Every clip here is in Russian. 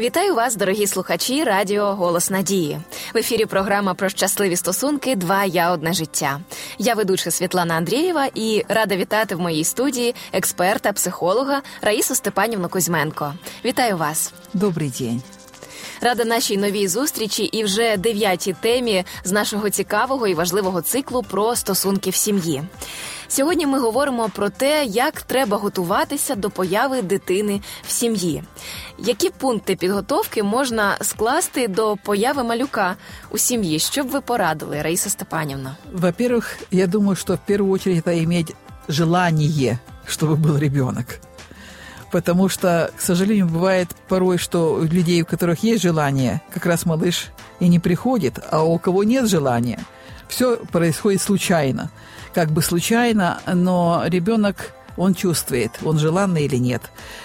Вітаю вас, дорогі слухачі Радіо Голос Надії. В ефірі програма про щасливі стосунки Два я одне життя. Я ведуча Світлана Андрієва і рада вітати в моїй студії експерта, психолога Раїсу Степанівну Кузьменко. Вітаю вас. Добрий день. Рада нашій новій зустрічі і вже дев'ятій темі з нашого цікавого і важливого циклу про стосунки в сім'ї. Сьогодні ми говоримо про те, як треба готуватися до появи дитини в сім'ї. Які пункти підготовки можна скласти до появи малюка у сім'ї? Що б ви порадили, Раїса Степанівна? Во-первых, я думаю, что в первую очередь это иметь желание, чтобы был ребенок. Потому что, к сожалению, бывает порой, что у людей, у которых есть желание, как раз малыш и не приходит, а у кого нет желания, все происходит случайно. Как бы случайно, но ребенок он чувствует, он желанный или нет.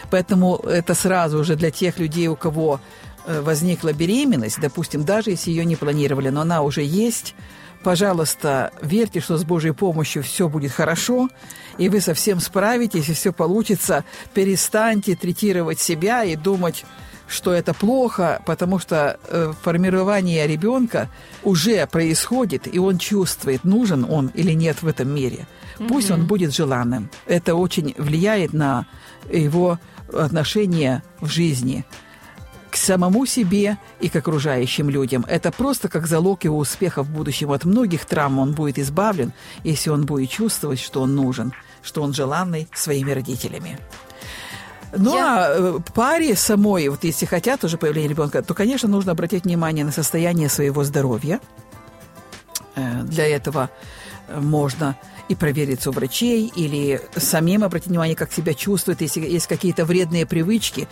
Поэтому это сразу же для тех людей, у кого э, возникла беременность, допустим, даже если ее не планировали, но она уже есть, пожалуйста, верьте, что с Божьей помощью все будет хорошо, и вы совсем справитесь, и все получится. Перестаньте третировать себя и думать, что это плохо, потому что э, формирование ребенка уже происходит, и он чувствует, нужен он или нет в этом мире. Пусть он будет желанным. Это очень влияет на его отношение в жизни к самому себе и к окружающим людям. Это просто как залог его успеха в будущем. От многих травм он будет избавлен, если он будет чувствовать, что он нужен, что он желанный своими родителями. Ну Я- а э, паре самой, вот если хотят уже появления ребенка, то, конечно, нужно обратить внимание на состояние своего здоровья. Э, Для этого можно и провериться у врачей, или самим обратить внимание, как себя чувствует. Если есть какие-то вредные привычки,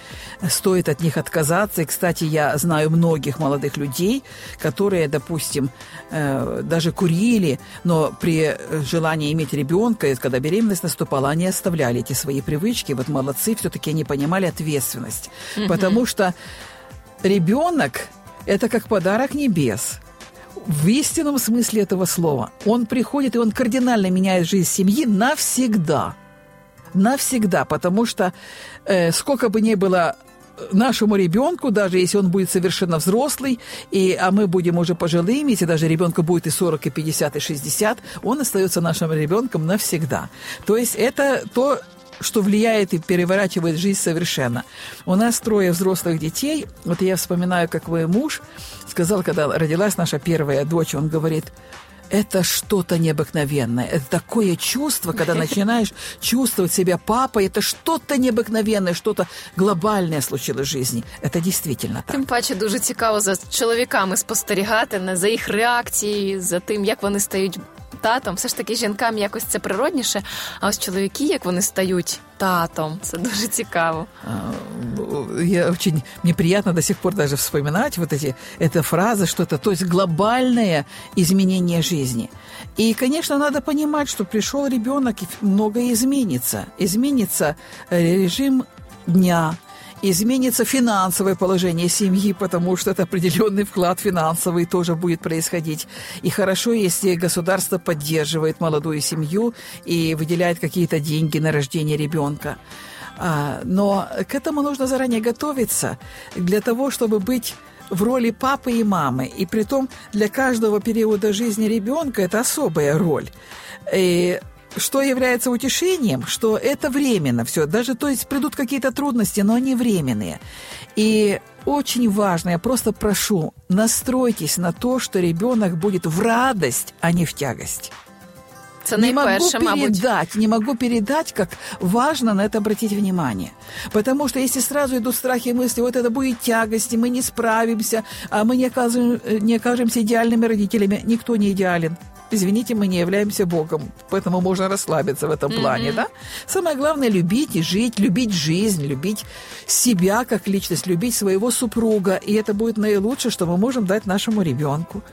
стоит от них отказаться. И, кстати, я знаю многих молодых людей, которые, допустим, э, даже курили, но при желании иметь ребенка, когда беременность наступала, они оставляли эти свои привычки. Вот молодцы, все-таки они понимали ответственность. Потому что ребенок – это как подарок небес. В истинном смысле этого слова. Он приходит, и он кардинально меняет жизнь семьи навсегда. Навсегда, потому что э, сколько бы ни было нашему ребенку, даже если он будет совершенно взрослый, и, а мы будем уже пожилыми, если даже ребенку будет и 40, и 50, и 60, он остается нашим ребенком навсегда. То есть это то, что влияет и переворачивает жизнь совершенно. У нас трое взрослых детей. Вот я вспоминаю, как мой муж сказал, когда родилась наша первая дочь, он говорит, это что-то необыкновенное. Это такое чувство, когда начинаешь чувствовать себя папой. Это что-то необыкновенное, что-то глобальное случилось в жизни. Это действительно так. Тим паче дуже цікаво за чоловіками спостерігати на за їх реакції, за тим, як вони стають татом. Все ж таки жінкам якось це природніше. А ось чоловіки, як вони стають татом, це дуже цікаво. А, я очень мне приятно до сих пор даже вспоминать вот эти эта фраза что-то, то есть глобальное изменение жизни. И, конечно, надо понимать, что пришел ребенок и многое изменится. Изменится э, режим дня, изменится финансовое положение семьи, потому что это определенный вклад финансовый тоже будет происходить. И хорошо, если государство поддерживает молодую семью и выделяет какие-то деньги на рождение ребенка. А, но к этому нужно заранее готовиться для того, чтобы быть в роли папы и мамы. И притом для каждого периода жизни ребенка это особая роль. И что является утешением, что это временно все. Даже, то есть, придут какие-то трудности, но они временные. И очень важно, я просто прошу, настройтесь на то, что ребенок будет в радость, а не в тягость Це не могу найперше, мабуть. передать, не могу передать, как важно на это обратить внимание. Потому что если сразу идут страхи и мысли, вот это будет тягость, и мы не справимся, а мы не, окажем, не окажемся идеальными родителями, никто не идеален. Извините, мы не являемся Богом, поэтому можно расслабиться в этом плане, да? Самое главное – любить и жить, любить жизнь, любить себя как личность, любить своего супруга, и это будет наилучшее, что мы можем дать нашему ребенку.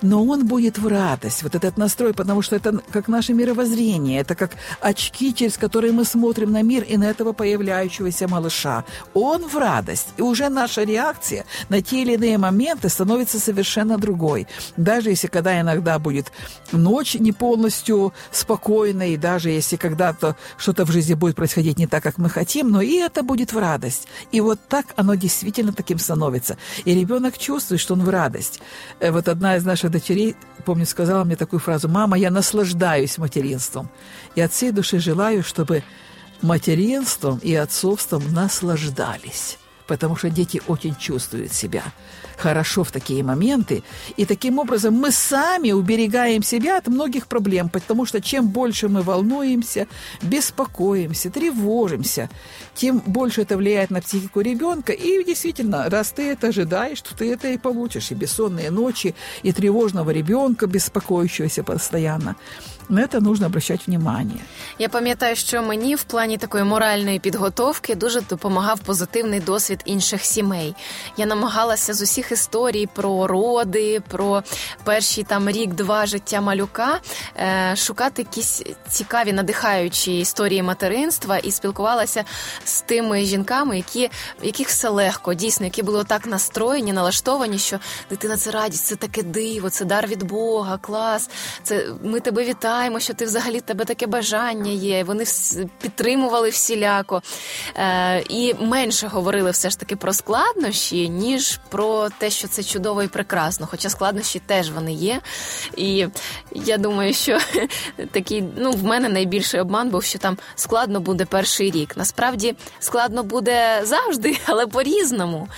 Но он будет в радость, вот этот настрой, потому что это как наше мировоззрение, это как очки, через которые мы смотрим на мир и на этого появляющегося малыша. Он в радость, и уже наша реакция на те или иные моменты становится совершенно другой. Даже если когда иногда будет ночь не полностью спокойной, даже если когда-то что-то в жизни будет происходить не так, как мы хотим, но и это будет в радость. И вот так оно действительно таким становится. И ребенок чувствует, что он в радость. Э, вот одна из наших дочерей, помню, сказала мне такую фразу, «Мама, я наслаждаюсь материнством». И от всей души желаю, чтобы материнством и отцовством наслаждались потому что дети очень чувствуют себя хорошо в такие моменты. И таким образом мы сами уберегаем себя от многих проблем, потому что чем больше мы волнуемся, беспокоимся, тревожимся, тем больше это влияет на психику ребенка. И действительно, раз ты это ожидаешь, то ты это и получишь. И бессонные ночи, и тревожного ребенка, беспокоящегося постоянно. На це нужно обращати внимание. Я пам'ятаю, що мені в плані такої моральної підготовки дуже допомагав позитивний досвід інших сімей. Я намагалася з усіх історій про роди, про перші там рік-два життя малюка е, шукати якісь цікаві надихаючі історії материнства і спілкувалася з тими жінками, які яких все легко, дійсно, які були так настроєні, налаштовані, що дитина це радість, це таке диво, це дар від Бога, клас. Це ми тебе вітаємо знаємо, що ти взагалі тебе таке бажання є. Вони підтримували всіляко Е, і менше говорили все ж таки про складнощі, ніж про те, що це чудово і прекрасно. Хоча складнощі теж вони є. І я думаю, що такий, ну, в мене найбільший обман був, що там складно буде перший рік. Насправді складно буде завжди, але по-різному.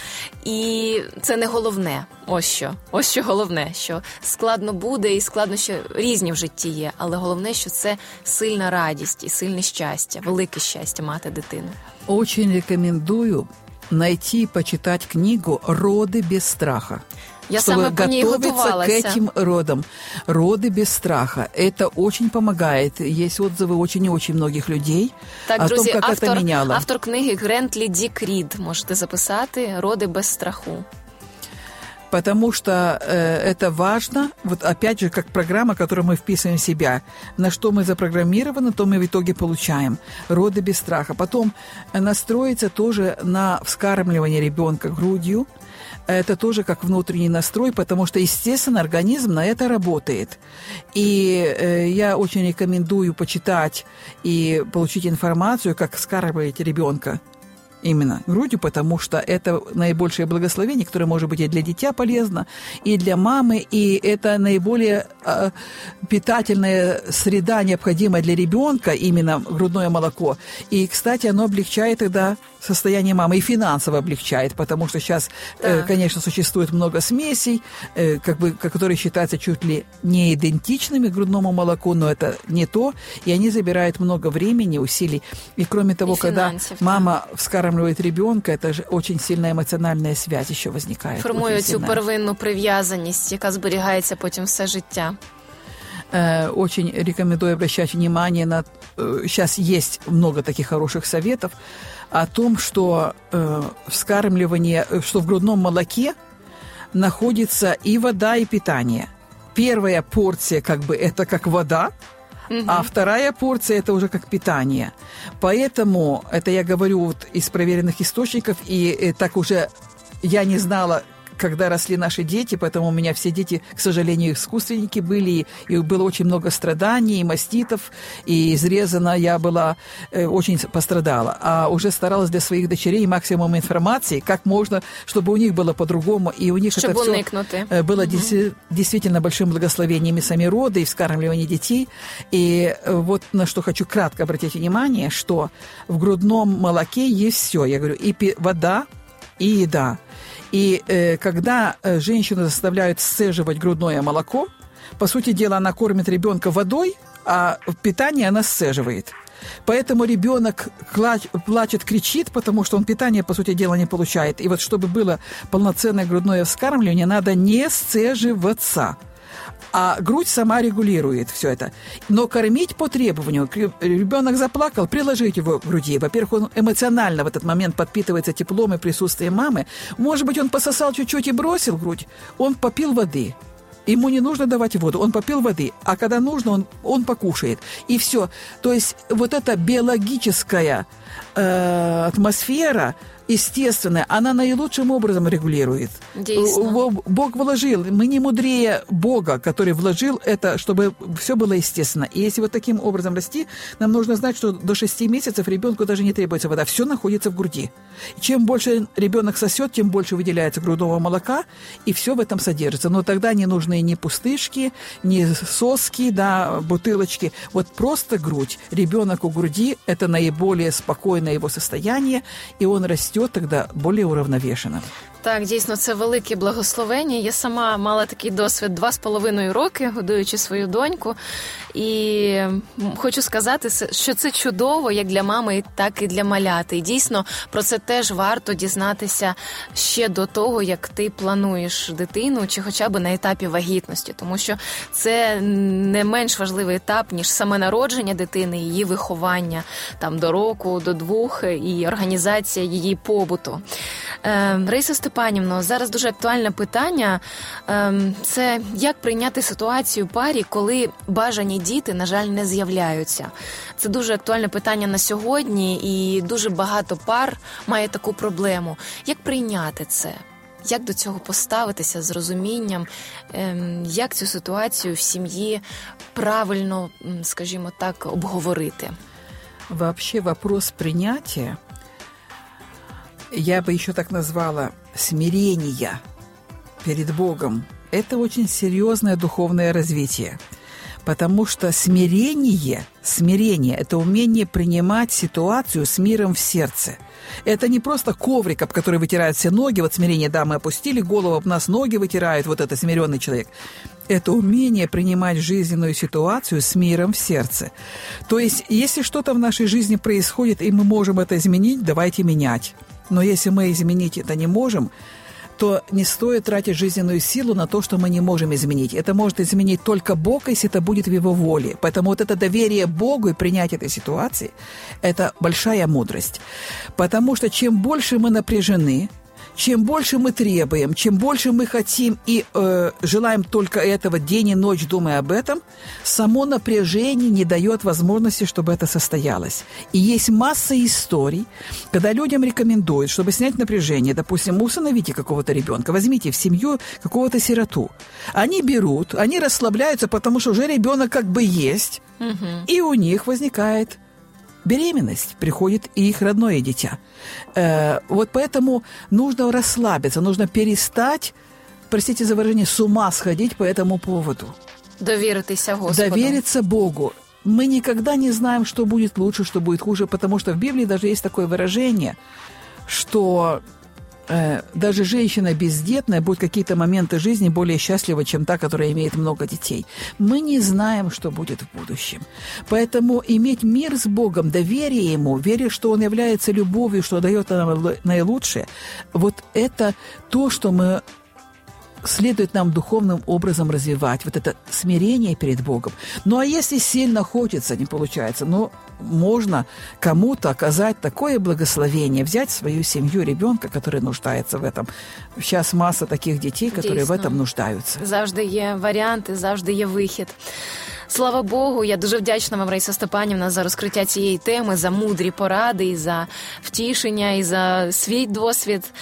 І це не головне. Ось що. Ось що головне, що складно буде, і складнощі різні в житті є. Але головне, що це сильна радість і сильне щастя, велике щастя мати дитину. Очень рекомендую найти почитать книгу «Роды без страха». Я чтобы готовиться к этим родам. Роды без страха. Это очень помогает. Есть отзывы очень и очень многих людей так, о друзі, том, как автор, это меняло. Автор книги Грентлі Дік Рід. Можете записати «Роди без страху» Потому что э, это важно, вот опять же, как программа, которую мы вписываем в себя. На что мы запрограммированы, то мы в итоге получаем. Роды без страха. Потом настроиться тоже на вскармливание ребенка грудью. Это тоже как внутренний настрой, потому что, естественно, организм на это работает. И э, я очень рекомендую почитать и получить информацию, как вскармливать ребенка именно. Грудью, потому что это наибольшее благословение, которое может быть и для дитя полезно, и для мамы, и это наиболее питательная среда, необходимая для ребенка, именно грудное молоко. И, кстати, оно облегчает тогда состояние мамы и финансово облегчает, потому что сейчас, да. э, конечно, существует много смесей, э, как бы, которые считаются чуть ли не идентичными грудному молоку, но это не то, и они забирают много времени, усилий. И кроме того, и когда мама вскармливает ребенка, это же очень сильная эмоциональная связь еще возникает. Формує цю первинну прив'язаність, яка зберігається потім все життя. Очень рекомендую обращать внимание на... Сейчас есть много таких хороших советов о том, что э, вскармливание, что в грудном молоке находится и вода, и питание. Первая порция, как бы, это как вода, а вторая порция это уже как питание. Поэтому это я говорю вот из проверенных источников, и, и так уже я не знала, когда росли наши дети, поэтому у меня все дети, к сожалению, искусственники были, и было очень много страданий, и маститов, и изрезана я была, э, очень пострадала. А уже старалась для своих дочерей максимум информации, как можно, чтобы у них было по-другому, и у них чтобы это все уникнуты. Э, было mm действительно большим благословением и сами роды, и вскармливание детей. И э, вот на что хочу кратко обратить внимание, что в грудном молоке есть все. Я говорю, и вода, и еда. И э, когда э, женщину заставляют сцеживать грудное молоко, по сути дела, она кормит ребенка водой, а питание она сцеживает. Поэтому ребенок плачет, кричит, потому что он питание, по сути дела, не получает. И вот чтобы было полноценное грудное вскармливание, надо не сцеживаться а грудь сама регулирует все это. Но кормить по требованию. Ребенок заплакал, приложить его к груди. Во-первых, он эмоционально в этот момент подпитывается теплом и присутствием мамы. Может быть, он пососал чуть-чуть и бросил грудь. Он попил воды. Ему не нужно давать воду, он попил воды, а когда нужно, он, он покушает. И все. То есть вот это биологическое э, атмосфера естественная, она наилучшим образом регулирует. Бог вложил. Мы не мудрее Бога, который вложил это, чтобы все было естественно. И если вот таким образом расти, нам нужно знать, что до 6 месяцев ребенку даже не требуется вода. Все находится в груди. Чем больше ребенок сосет, тем больше выделяется грудного молока, и все в этом содержится. Но тогда не нужны ни пустышки, ни соски, да, бутылочки. Вот просто грудь. Ребенок у груди – это наиболее спокойное его состояние, и он растет тогда более уравновешенным. Так, дійсно, це велике благословення. Я сама мала такий досвід два з половиною роки, годуючи свою доньку. І хочу сказати, що це чудово як для мами, так і для маляти. І дійсно про це теж варто дізнатися ще до того, як ти плануєш дитину, чи хоча б на етапі вагітності, тому що це не менш важливий етап, ніж саме народження дитини, її виховання там до року, до двох і організація її побуту. Раїса Степанівно, зараз дуже актуальне питання. Це як прийняти ситуацію парі, коли бажані діти, на жаль, не з'являються. Це дуже актуальне питання на сьогодні, і дуже багато пар має таку проблему. Як прийняти це? Як до цього поставитися з розумінням, як цю ситуацію в сім'ї правильно, скажімо так, обговорити? Вообще вопрос принятия, я бы еще так назвала смирения перед Богом. Это очень серьезное духовное развитие. Потому что смирение, смирение – это умение принимать ситуацию с миром в сердце. Это не просто коврик, об который вытирают все ноги. Вот смирение, да, мы опустили голову, об нас ноги вытирают, вот это смиренный человек. Это умение принимать жизненную ситуацию с миром в сердце. То есть, если что-то в нашей жизни происходит, и мы можем это изменить, давайте менять. Но если мы изменить это не можем, то не стоит тратить жизненную силу на то, что мы не можем изменить. Это может изменить только Бог, если это будет в Его воле. Поэтому вот это доверие Богу и принятие этой ситуации – это большая мудрость. Потому что чем больше мы напряжены, чем больше мы требуем, чем больше мы хотим и э, желаем только этого день и ночь, думая об этом, само напряжение не дает возможности, чтобы это состоялось. И есть масса историй, когда людям рекомендуют, чтобы снять напряжение, допустим, усыновите какого-то ребенка, возьмите в семью какого-то сироту. Они берут, они расслабляются, потому что уже ребенок как бы есть, угу. и у них возникает беременность, приходит и их родное дитя. Э, вот поэтому нужно расслабиться, нужно перестать, простите за выражение, с ума сходить по этому поводу. Довериться Господу. Довериться Богу. Мы никогда не знаем, что будет лучше, что будет хуже, потому что в Библии даже есть такое выражение, что даже женщина бездетная будет какие-то моменты жизни более счастлива, чем та, которая имеет много детей. Мы не знаем, что будет в будущем. Поэтому иметь мир с Богом, доверие Ему, веря, что Он является любовью, что дает нам наилучшее, вот это то, что мы следует нам духовным образом развивать, вот это смирение перед Богом. Ну а если сильно хочется, не получается, ну можно кому-то оказать такое благословение, взять свою семью, ребенка, который нуждается в этом. Сейчас масса таких детей, которые Дійсно. в этом нуждаются. Завжди є варіанти, завжди є вихід. Слава Богу, я дуже вдячна вам, Раїса Степанівна, за розкриття цієї теми, за мудрі поради, і за втішення, і за свій досвід.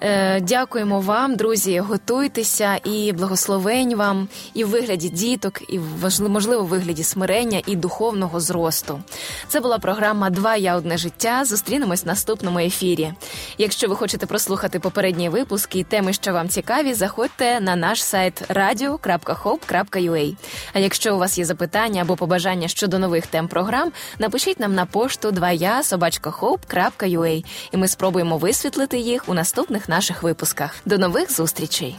Е, Дякуємо вам, друзі. Готуйтеся і благословень вам і в вигляді діток, і можливо в вигляді смирення і духовного зросту. Це була програма Два я одне життя. Зустрінемось в наступному ефірі. Якщо ви хочете прослухати попередні випуски і теми, що вам цікаві, заходьте на наш сайт radio.hope.ua. А якщо у вас є запитання або побажання щодо нових тем програм, напишіть нам на пошту 2я і ми спробуємо висвітлити їх у наступних наших випусках. До нових зустрічей!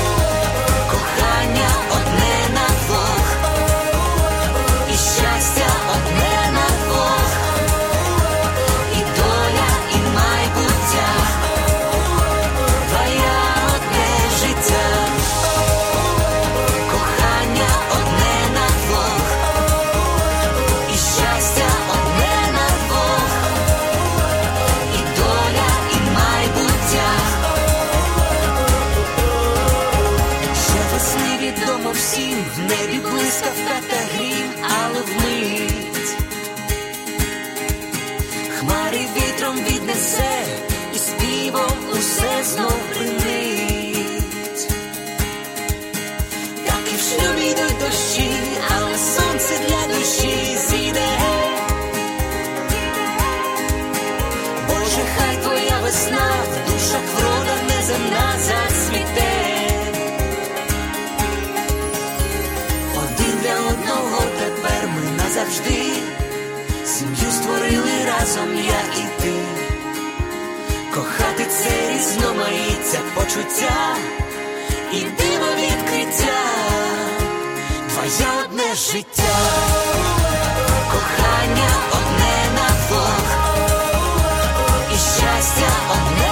Боже, хай твоя весна в душах врода неземна зацвіте. Один для одного тепер ми назавжди. Сім'ю створили разом я і ти. Кохати це різноманіття почуття і диво відкриття. Твоє одне життя. Christian, on est